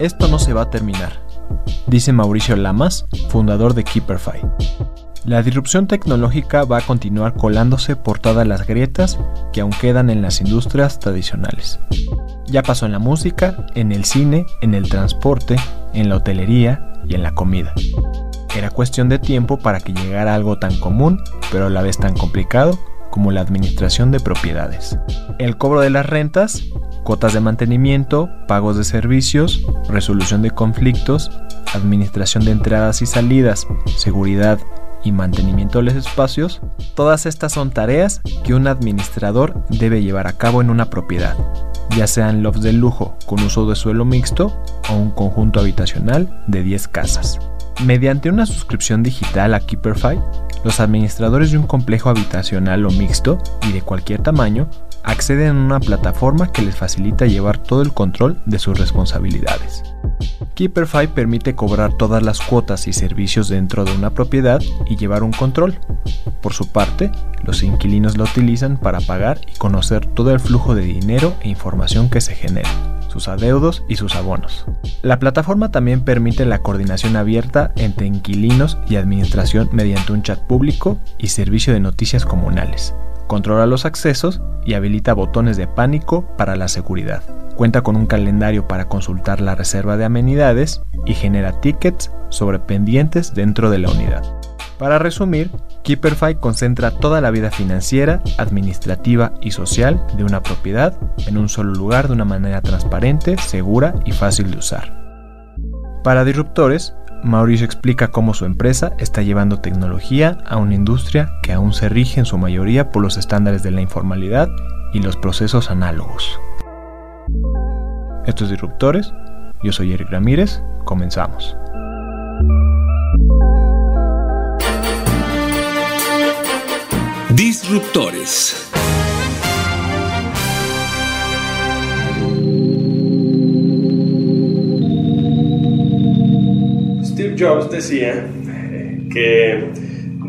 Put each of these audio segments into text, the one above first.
Esto no se va a terminar, dice Mauricio Lamas, fundador de Keeperfy. La disrupción tecnológica va a continuar colándose por todas las grietas que aún quedan en las industrias tradicionales. Ya pasó en la música, en el cine, en el transporte, en la hotelería y en la comida. Era cuestión de tiempo para que llegara algo tan común, pero a la vez tan complicado como la administración de propiedades. El cobro de las rentas, cuotas de mantenimiento, pagos de servicios, resolución de conflictos, administración de entradas y salidas, seguridad y mantenimiento de los espacios, todas estas son tareas que un administrador debe llevar a cabo en una propiedad, ya sean lofts de lujo con uso de suelo mixto o un conjunto habitacional de 10 casas. Mediante una suscripción digital a Keeperfy, los administradores de un complejo habitacional o mixto y de cualquier tamaño acceden a una plataforma que les facilita llevar todo el control de sus responsabilidades. Keeperfy permite cobrar todas las cuotas y servicios dentro de una propiedad y llevar un control. Por su parte, los inquilinos lo utilizan para pagar y conocer todo el flujo de dinero e información que se genera, sus adeudos y sus abonos. La plataforma también permite la coordinación abierta entre inquilinos y administración mediante un chat público y servicio de noticias comunales. Controla los accesos y habilita botones de pánico para la seguridad. Cuenta con un calendario para consultar la reserva de amenidades y genera tickets sobre pendientes dentro de la unidad. Para resumir, Keeperfy concentra toda la vida financiera, administrativa y social de una propiedad en un solo lugar de una manera transparente, segura y fácil de usar. Para disruptores, Mauricio explica cómo su empresa está llevando tecnología a una industria que aún se rige en su mayoría por los estándares de la informalidad y los procesos análogos. Estos disruptores, yo soy Eric Ramírez, comenzamos. Disruptores. Steve Jobs decía eh, que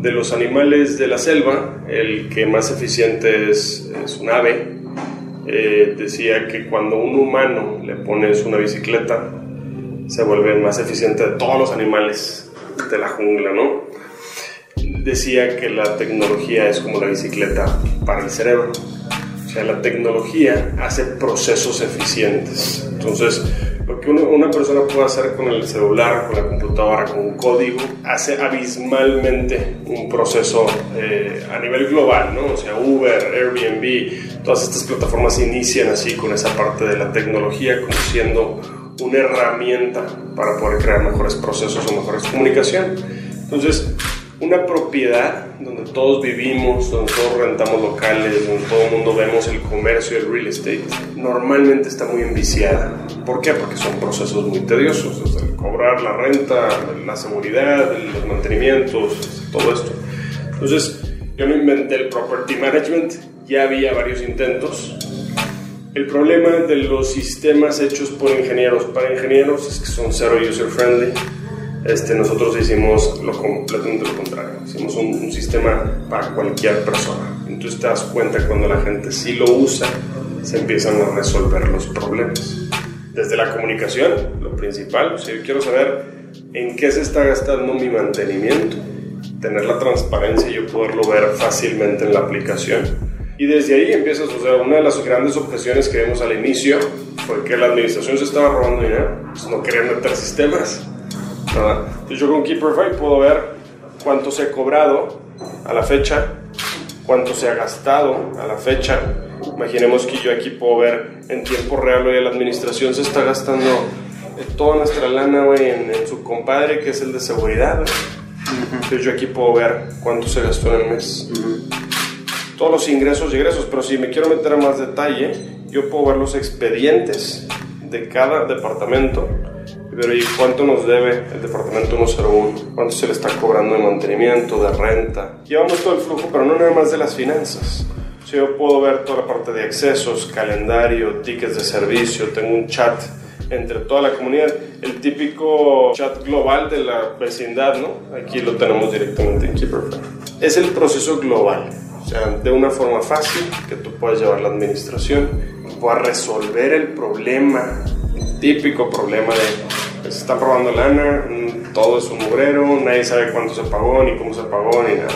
de los animales de la selva, el que más eficiente es, es un ave. Eh, decía que cuando un humano le pones una bicicleta, se vuelve más eficiente de todos los animales de la jungla, ¿no? Decía que la tecnología es como la bicicleta para el cerebro. O sea, la tecnología hace procesos eficientes. Entonces, lo que una persona puede hacer con el celular, con la computadora, con un código, hace abismalmente un proceso eh, a nivel global, ¿no? O sea, Uber, Airbnb, todas estas plataformas inician así con esa parte de la tecnología como siendo una herramienta para poder crear mejores procesos o mejores comunicación. Entonces, una propiedad donde todos vivimos, donde todos rentamos locales, donde todo el mundo vemos el comercio, el real estate, normalmente está muy enviciada. ¿Por qué? Porque son procesos muy tediosos, desde el cobrar la renta, la seguridad, los mantenimientos, todo esto. Entonces, yo no inventé el property management, ya había varios intentos. El problema de los sistemas hechos por ingenieros para ingenieros es que son cero user friendly este, nosotros hicimos lo completamente lo contrario. Hicimos un, sistema para cualquier persona. Entonces te das cuenta cuando la gente sí lo usa, se empiezan a resolver los problemas. Desde la comunicación, lo principal, si yo quiero saber en qué se está gastando mi mantenimiento, tener la transparencia y yo poderlo ver fácilmente en la aplicación. Y desde ahí empiezas, o sea, una de las grandes objeciones que vimos al inicio fue que la administración se estaba robando dinero, pues no querían meter sistemas entonces yo con Keeperfy puedo ver cuánto se ha cobrado a la fecha, cuánto se ha gastado a la fecha. Imaginemos que yo aquí puedo ver en tiempo real, hoy la administración se está gastando toda nuestra lana, en, su compadre, que es el de seguridad, Entonces yo aquí puedo ver cuánto se gastó en el mes. todos los ingresos y egresos, pero si me quiero meter a más detalle, yo puedo ver los expedientes de cada departamento. Pero ¿y cuánto nos debe el departamento 101? ¿Cuánto se le está cobrando de mantenimiento, de renta? Llevamos todo el flujo, pero no nada más de las finanzas. Si yo puedo ver toda la parte de accesos, calendario, tickets de servicio, tengo un chat entre toda la comunidad, el típico chat global de la vecindad, ¿no? Aquí lo tenemos directamente en Keeperfy. Es el proceso global, o sea, de una forma fácil que tú puedas llevar la administración, puedas resolver el problema, el típico problema de se están robando lana, todo es un mugrero, nadie sabe cuánto se pagó, ni cómo se pagó, ni nada.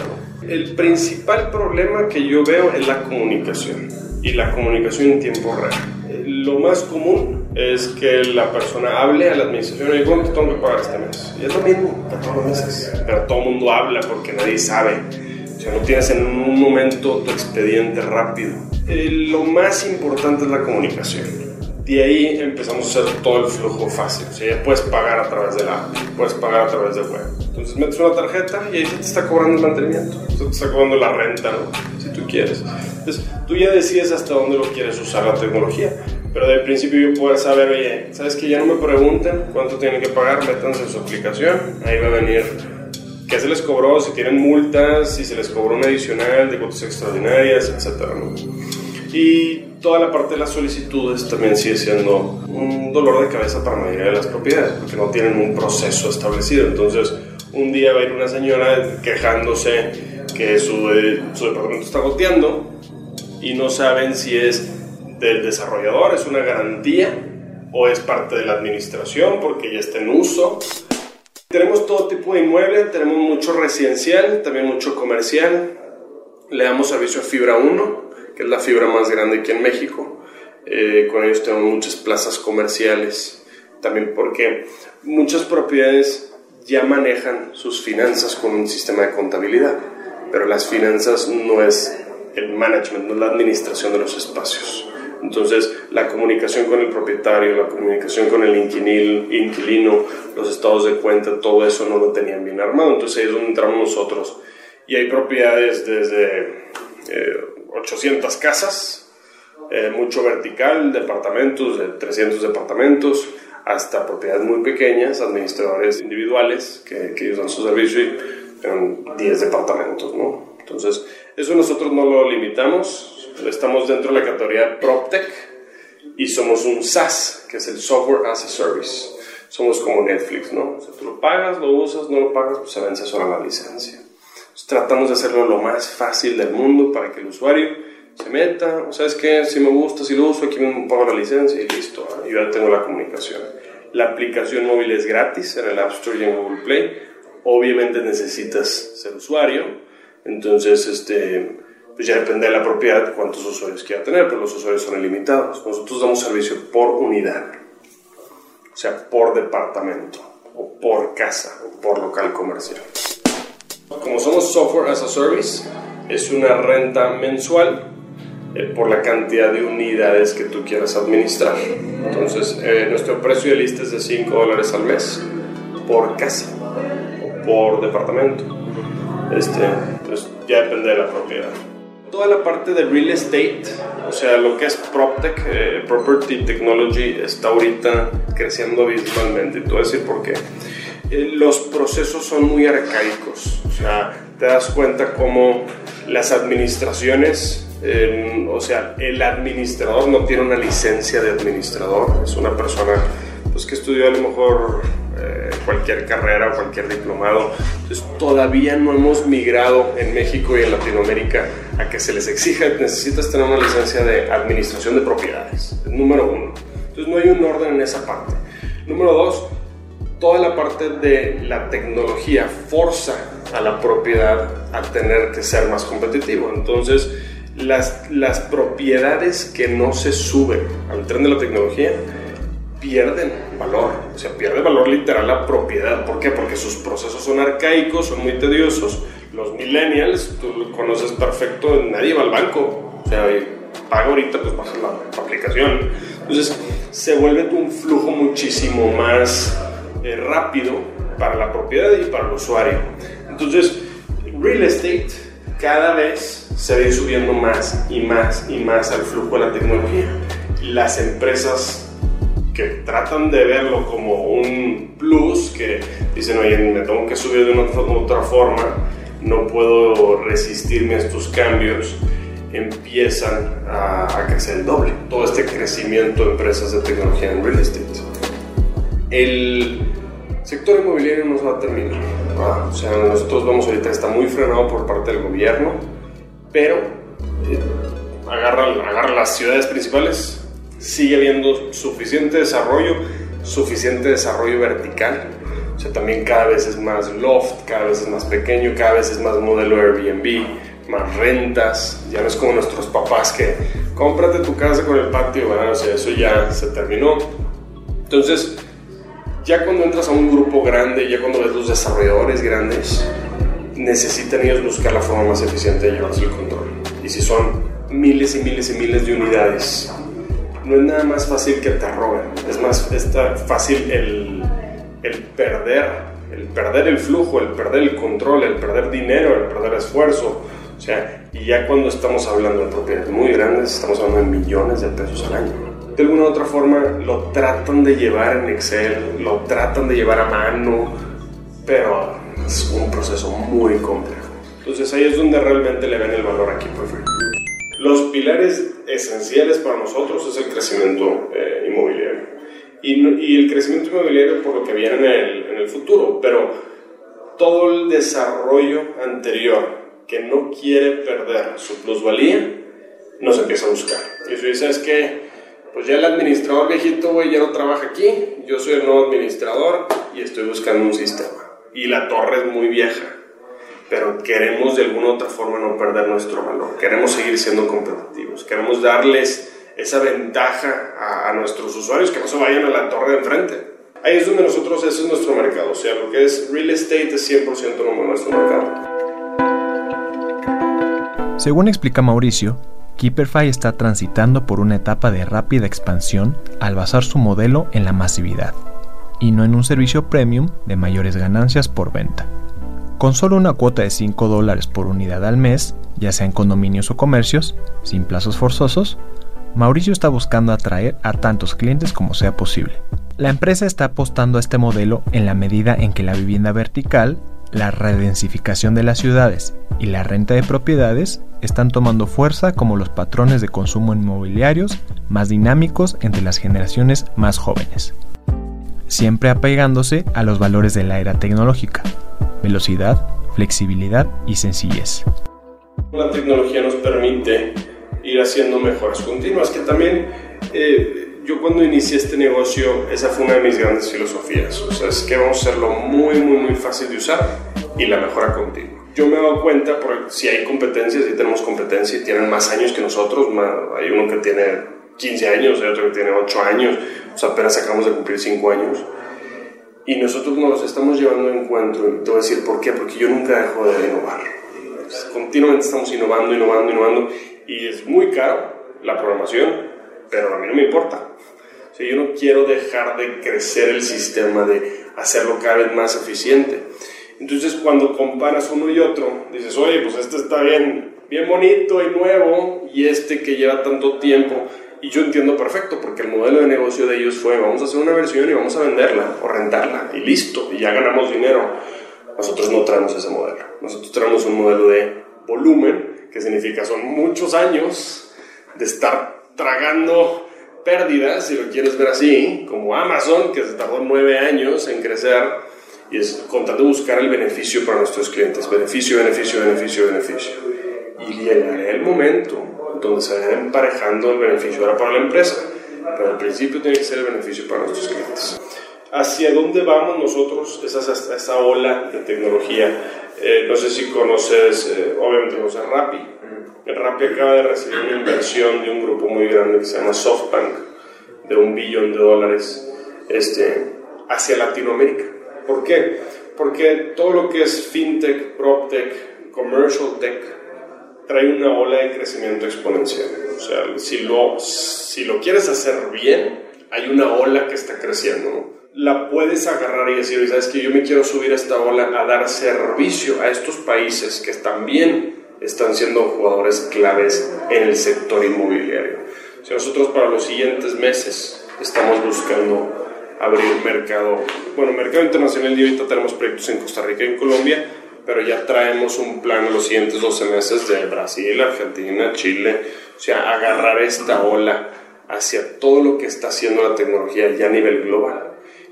El principal problema que yo veo es la comunicación y la comunicación en tiempo real. Lo más común es que la persona hable a la administración y ¿cuánto tengo que pagar este mes? Y es lo mismo todos los meses, pero todo el mundo habla porque nadie sabe. O sea, no tienes en un momento tu expediente rápido. Eh, lo más importante es la comunicación de ahí empezamos a hacer todo el flujo fácil. O sea, ya puedes pagar a través de la puedes pagar a través de web. Entonces metes una tarjeta y ahí se te está cobrando el mantenimiento, se te está cobrando la renta, ¿no? si tú quieres. Entonces tú ya decides hasta dónde lo quieres usar la tecnología. Pero del principio yo puedo saber, oye, ¿sabes que Ya no me pregunten cuánto tienen que pagar, métanse en su aplicación, ahí va a venir qué se les cobró, si tienen multas, si se les cobró un adicional de cuotas extraordinarias, etcétera, ¿no? Y toda la parte de las solicitudes también sigue siendo un dolor de cabeza para la mayoría de las propiedades, porque no tienen un proceso establecido. Entonces, un día va a ir una señora quejándose que su, eh, su departamento está goteando y no saben si es del desarrollador, es una garantía o es parte de la administración porque ya está en uso. Tenemos todo tipo de inmueble, tenemos mucho residencial, también mucho comercial. Le damos servicio a Fibra 1, que es la fibra más grande aquí en México. Eh, con ellos tenemos muchas plazas comerciales, también porque muchas propiedades ya manejan sus finanzas con un sistema de contabilidad, pero las finanzas no es el management, no es la administración de los espacios. Entonces, la comunicación con el propietario, la comunicación con el inquilino, los estados de cuenta, todo eso no lo tenían bien armado. Entonces, ahí es donde entramos nosotros. Y hay propiedades desde eh, 800 casas, eh, mucho vertical, departamentos de 300 departamentos, hasta propiedades muy pequeñas, administradores individuales que, que dan su servicio y en 10 departamentos, ¿no? Entonces, eso nosotros no lo limitamos, estamos dentro de la categoría PropTech y somos un SaaS, que es el Software as a Service. Somos como Netflix, ¿no? O sea, tú lo pagas, lo usas, no lo pagas, pues se vence sola la licencia tratamos de hacerlo lo más fácil del mundo para que el usuario se meta, o sabes que si me gusta, si lo uso, aquí me pago la licencia y listo, yo ya tengo la comunicación. La aplicación móvil es gratis en el App Store y en Google Play. Obviamente necesitas ser usuario, entonces este, pues ya depende de la propiedad cuántos usuarios quiera tener, pero los usuarios son ilimitados. Nosotros damos servicio por unidad, o sea, por departamento, o por casa, o por local comercial. Como somos software as a service, es una renta mensual eh, por la cantidad de unidades que tú quieras administrar. Entonces, eh, nuestro precio de lista es de 5 dólares al mes por casa o por departamento. Este, pues ya depende de la propiedad. Toda la parte de real estate, o sea, lo que es PropTech, eh, Property Technology, está ahorita creciendo abismalmente. Y te voy a decir por qué. Los procesos son muy arcaicos te das cuenta cómo las administraciones, o sea, el administrador no tiene una licencia de administrador, es una persona pues, que estudió a lo mejor eh, cualquier carrera o cualquier diplomado. Entonces, todavía no hemos migrado en México y en Latinoamérica a que se les exija, necesitas tener una licencia de administración de propiedades, número uno. Entonces, no hay un orden en esa parte. Número dos, toda la parte de la tecnología forza a la propiedad a tener que ser más competitivo. Entonces, las, las propiedades que no se suben al tren de la tecnología pierden valor, o sea, pierde valor literal la propiedad. ¿Por qué? Porque sus procesos son arcaicos, son muy tediosos. Los millennials, tú lo conoces perfecto, nadie va al banco. O sea, paga ahorita, pues baja la aplicación. Entonces, se vuelve un flujo muchísimo más eh, rápido para la propiedad y para el usuario. Entonces, real estate cada vez se va subiendo más y más y más al flujo de la tecnología. Las empresas que tratan de verlo como un plus, que dicen, oye, me tengo que subir de una otra forma, no puedo resistirme a estos cambios, empiezan a, a, crecer el doble. Todo este crecimiento de empresas de tecnología en real estate. El sector inmobiliario no se va a terminar. O sea, nosotros vamos ahorita, está muy frenado por parte del gobierno, pero eh, agarra, agarra las ciudades principales, sigue habiendo suficiente desarrollo, suficiente desarrollo vertical. O sea, también cada vez es más loft, cada vez es más pequeño, cada vez es más modelo Airbnb, más rentas. Ya no es como nuestros papás que cómprate tu casa con el patio, o sea, eso ya se terminó. Entonces, ya cuando entras a un grupo grande, ya cuando ves los desarrolladores grandes, necesitan ellos buscar la forma más eficiente de llevarse el control. Y si son miles y miles y miles de unidades, no es nada más fácil que te roben, es más está fácil el, el perder, el perder el flujo, el perder el control, el perder dinero, el perder esfuerzo. O sea, y ya cuando estamos hablando de propiedades muy grandes, estamos hablando de millones de pesos al año de alguna u otra forma lo tratan de llevar en Excel, lo tratan de llevar a mano, pero es un proceso muy complejo. Entonces ahí es donde realmente le ven el valor aquí, profe. Los pilares esenciales para nosotros es el crecimiento eh, inmobiliario. Y, y, el crecimiento inmobiliario por lo que viene en el, en el futuro, pero todo el desarrollo anterior que no quiere perder su plusvalía, nos empieza a buscar. Y eso dice, es que pues ya el administrador viejito, güey, ya no trabaja aquí, yo soy el nuevo administrador y estoy buscando un sistema. Y la torre es muy vieja, pero queremos de alguna otra forma no perder nuestro valor, queremos seguir siendo competitivos, queremos darles esa ventaja a, a nuestros usuarios que no se vayan a la torre de enfrente. Ahí es donde nosotros, ese es nuestro mercado, o sea, lo que es real estate es 100% nuestro mercado. Según explica Mauricio, Keeperfy está transitando por una etapa de rápida expansión al basar su modelo en la masividad, y no en un servicio premium de mayores ganancias por venta. Con solo una cuota de 5 dólares por unidad al mes, ya sea en condominios o comercios, sin plazos forzosos, Mauricio está buscando atraer a tantos clientes como sea posible. La empresa está apostando a este modelo en la medida en que la vivienda vertical la redensificación de las ciudades y la renta de propiedades están tomando fuerza como los patrones de consumo inmobiliarios más dinámicos entre las generaciones más jóvenes, siempre apegándose a los valores de la era tecnológica, velocidad, flexibilidad y sencillez. La tecnología nos permite ir haciendo mejoras continuas, que también eh, yo cuando inicié este negocio, esa fue una de mis grandes filosofías. O sea, es que vamos a hacerlo muy, muy, muy fácil de usar y la mejora continua. Yo me he dado cuenta, si hay competencias, si tenemos competencia y tienen más años que nosotros, hay uno que tiene 15 años, hay otro que tiene 8 años, o sea, apenas acabamos de cumplir 5 años. Y nosotros nos estamos llevando a encuentro, y te voy a decir por qué, porque yo nunca dejo de innovar. Continuamente estamos innovando, innovando, innovando, y es muy caro la programación, pero a mí no me importa. Sea, yo no quiero dejar de crecer el sistema, de hacerlo cada vez más eficiente. Entonces, cuando comparas uno y otro, dices, oye, pues este está bien, bien bonito y nuevo, y este que lleva tanto tiempo, y yo entiendo perfecto, porque el modelo de negocio de ellos fue, vamos a hacer una versión y vamos a venderla o rentarla, y listo, y ya ganamos dinero. Nosotros no traemos ese modelo. Nosotros traemos un modelo de volumen, que significa son muchos años de estar tragando pérdidas, si lo quieres ver así, como Amazon, que se tardó nueve años en crecer, y es contando buscar el beneficio para nuestros clientes, beneficio, beneficio, beneficio, beneficio. Y llegará el momento donde se vaya emparejando el beneficio ahora para la empresa, pero al principio tiene que ser el beneficio para nuestros clientes. ¿Hacia dónde vamos nosotros? Esa, esa ola de tecnología. Eh, no sé si conoces, eh, obviamente conoces Rappi el Rappi acaba de recibir una inversión de un grupo muy grande que se llama SoftBank de un billón de dólares este, hacia Latinoamérica. ¿Por qué? Porque todo lo que es fintech, proptech, commercial tech, trae una ola de crecimiento exponencial. O sea, si lo, si lo quieres hacer bien, hay una ola que está creciendo. La puedes agarrar y decir, sabes que yo me quiero subir a esta ola a dar servicio a estos países que bien están siendo jugadores claves en el sector inmobiliario. Si nosotros para los siguientes meses estamos buscando abrir mercado, bueno, mercado internacional y ahorita tenemos proyectos en Costa Rica y en Colombia, pero ya traemos un plan en los siguientes 12 meses de Brasil, Argentina, Chile, o sea, agarrar esta ola hacia todo lo que está haciendo la tecnología ya a nivel global.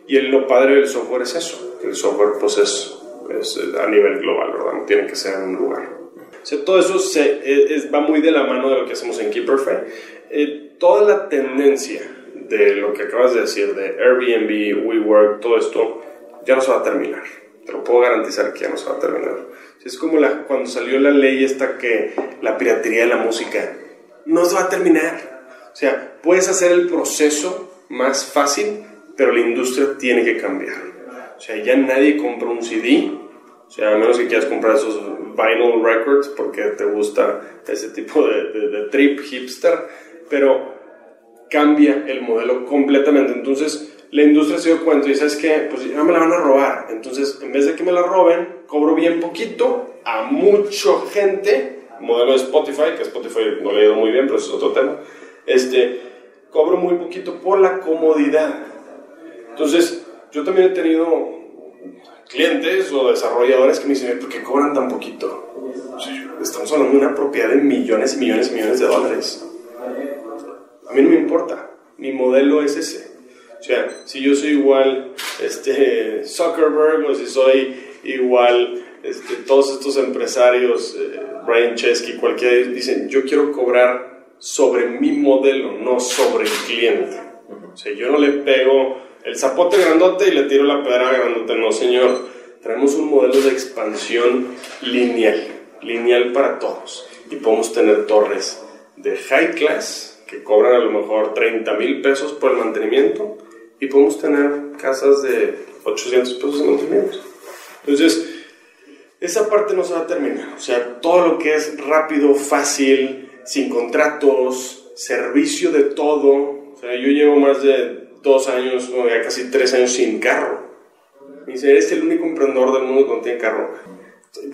Y lo padre del software es eso, el software pues es, es a nivel global, ¿verdad? No tiene que ser en un lugar. O sea, todo eso se, es, va muy de la mano de lo que hacemos en Keeperfy. Eh, toda la tendencia de lo que acabas de decir, de Airbnb, WeWork, todo esto, ya no se va a terminar. Te lo puedo garantizar que ya no se va a terminar. Es como la, cuando salió la ley esta que la piratería de la música no se va a terminar. O sea, puedes hacer el proceso más fácil, pero la industria tiene que cambiar. O sea, ya nadie compra un CD, o sea, a menos que quieras comprar esos vinyl records porque te gusta ese tipo de, de trip hipster, pero cambia el modelo completamente. Entonces, la industria se dio cuenta y sabes que, pues ya me la van a robar. Entonces, en vez de que me la roben, cobro bien poquito a mucha gente, modelo de Spotify, que Spotify no le ha ido muy bien, pero eso es otro tema. Este, cobro muy poquito por la comodidad. Entonces, yo también he tenido clientes o desarrolladores que me dicen, ¿por qué cobran tan poquito? Estamos hablando de una propiedad de millones y millones y millones de dólares. A mí no me importa, mi modelo es ese. O sea, si yo soy igual este, Zuckerberg o si soy igual este, todos estos empresarios, eh, Brian Chesky, cualquiera, dicen, yo quiero cobrar sobre mi modelo, no sobre el cliente. O sea, yo no le pego el zapote grandote y le tiro la pedra grandote, no señor. Tenemos un modelo de expansión lineal, lineal para todos. Y podemos tener torres de high class que cobran a lo mejor 30 mil pesos por el mantenimiento y podemos tener casas de 800 pesos de mantenimiento. Entonces, esa parte no se va a terminar. O sea, todo lo que es rápido, fácil, sin contratos, servicio de todo. O sea, yo llevo más de dos años, o ya casi tres años sin carro. Y dice, eres el único emprendedor del mundo que no tiene carro.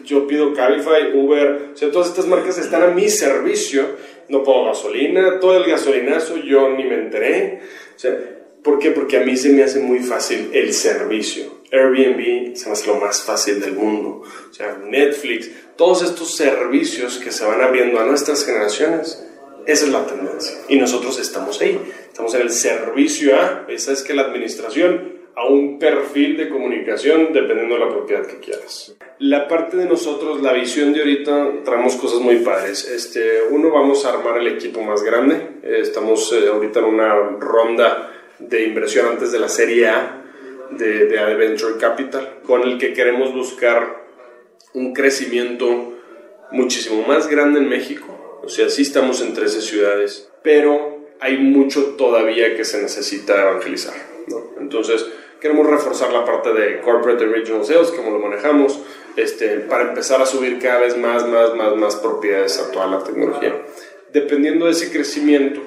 Yo pido Cabify, Uber, o sea, todas estas marcas están a mi servicio no pongo gasolina, todo el gasolinazo yo ni me enteré. O sea, ¿por qué? Porque a mí se me hace muy fácil el servicio. Airbnb se me hace lo más fácil del mundo. O sea, Netflix, todos estos servicios que se van abriendo a nuestras generaciones, esa es la tendencia. Y nosotros estamos ahí. Estamos en el servicio a, esa es que la administración a un perfil de comunicación dependiendo de la propiedad que quieras. La parte de nosotros, la visión de ahorita, traemos cosas muy padres. Este, uno, vamos a armar el equipo más grande. Eh, estamos eh, ahorita en una ronda de inversión antes de la Serie A de, de Adventure Capital, con el que queremos buscar un crecimiento muchísimo más grande en México. O sea, sí estamos en 13 ciudades, pero hay mucho todavía que se necesita evangelizar. ¿no? Entonces, queremos reforzar la parte de Corporate Regional Sales, como lo manejamos, este, para empezar a subir cada vez más, más, más, más propiedades a toda la tecnología. Dependiendo de ese crecimiento,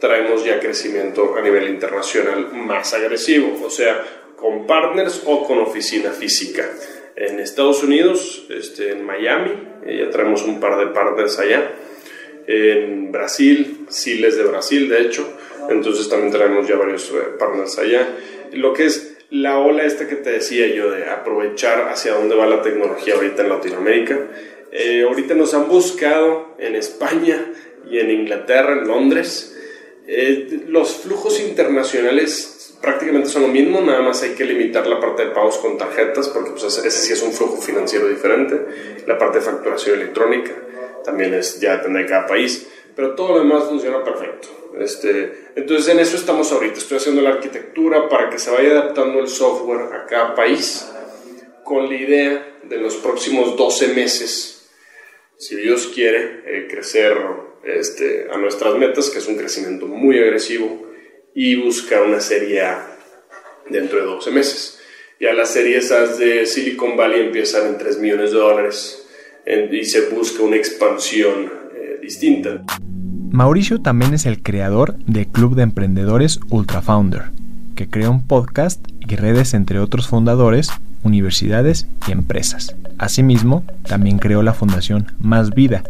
traemos ya crecimiento a nivel internacional más agresivo, o sea, con partners o con oficina física. En Estados Unidos, este, en Miami, eh, ya traemos un par de partners allá. En Brasil, Siles de Brasil, de hecho, entonces también traemos ya varios eh, partners allá lo que es la ola esta que te decía yo de aprovechar hacia dónde va la tecnología ahorita en Latinoamérica. Eh, ahorita nos han buscado en España y en Inglaterra, en Londres. Eh, los flujos internacionales prácticamente son lo mismo, nada más hay que limitar la parte de pagos con tarjetas porque pues, ese sí es un flujo financiero diferente. La parte de facturación electrónica también es, ya depende de cada país, pero todo lo demás funciona perfecto. Este, entonces en eso estamos ahorita. Estoy haciendo la arquitectura para que se vaya adaptando el software a cada país con la idea de los próximos 12 meses, si Dios quiere, eh, crecer este, a nuestras metas, que es un crecimiento muy agresivo, y buscar una serie A dentro de 12 meses. Ya las series de Silicon Valley empiezan en 3 millones de dólares y se busca una expansión eh, distinta. Mauricio también es el creador del Club de Emprendedores Ultra Founder, que crea un podcast y redes entre otros fundadores, universidades y empresas. Asimismo, también creó la Fundación Más Vida,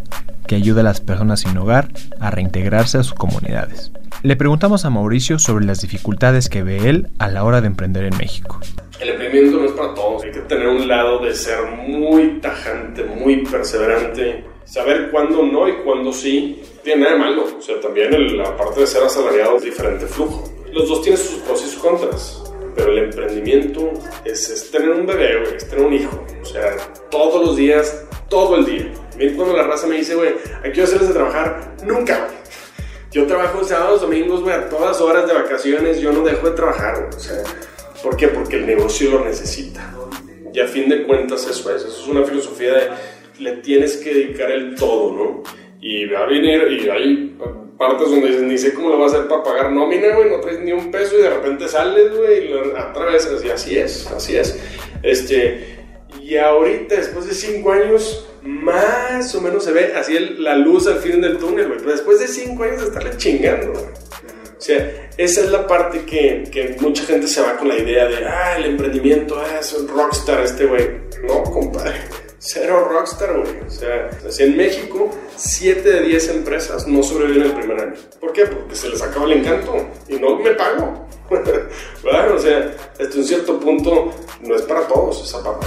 que ayuda a las personas sin hogar a reintegrarse a sus comunidades. Le preguntamos a Mauricio sobre las dificultades que ve él a la hora de emprender en México. El emprendimiento no es para todos, hay que tener un lado de ser muy tajante, muy perseverante, saber cuándo no y cuándo sí. Tiene nada de malo, o sea, también la parte de ser asalariado es diferente flujo. Los dos tienen sus pros y sus contras pero el emprendimiento es, tener un bebé, güey, es tener un hijo. O sea, todos los días, todo el día. Miren cuando la raza me dice, güey, ¿a qué hacerles de trabajar? Nunca. Yo trabajo sábados, domingos, güey, a todas horas de vacaciones, yo no dejo de trabajar, güey. O sea, ¿por qué? Porque el negocio lo necesita. Y a fin de cuentas eso es, eso es una filosofía de le tienes que dedicar el todo, ¿no? Y va a venir, y hay partes donde dices, ni sé cómo lo va a hacer para pagar nómina, güey, no traes ni un peso y de repente sales, güey, y otra vez, y así es, así es. Este, y ahorita, después de cinco años, más o menos se ve así la luz al fin del túnel, güey, pero después de cinco años estarle chingando, güey. O sea, esa es la parte que, que, mucha gente se va con la idea de, ah, el emprendimiento, ah, es un rockstar este güey. No, compadre cero rockstar, güey. O sea, en México, 7 de 10 empresas no sobreviven el primer año. ¿Por qué? Porque se les acaba el encanto y no me pago. bueno, o sea, hasta un cierto punto no es para todos esa parte,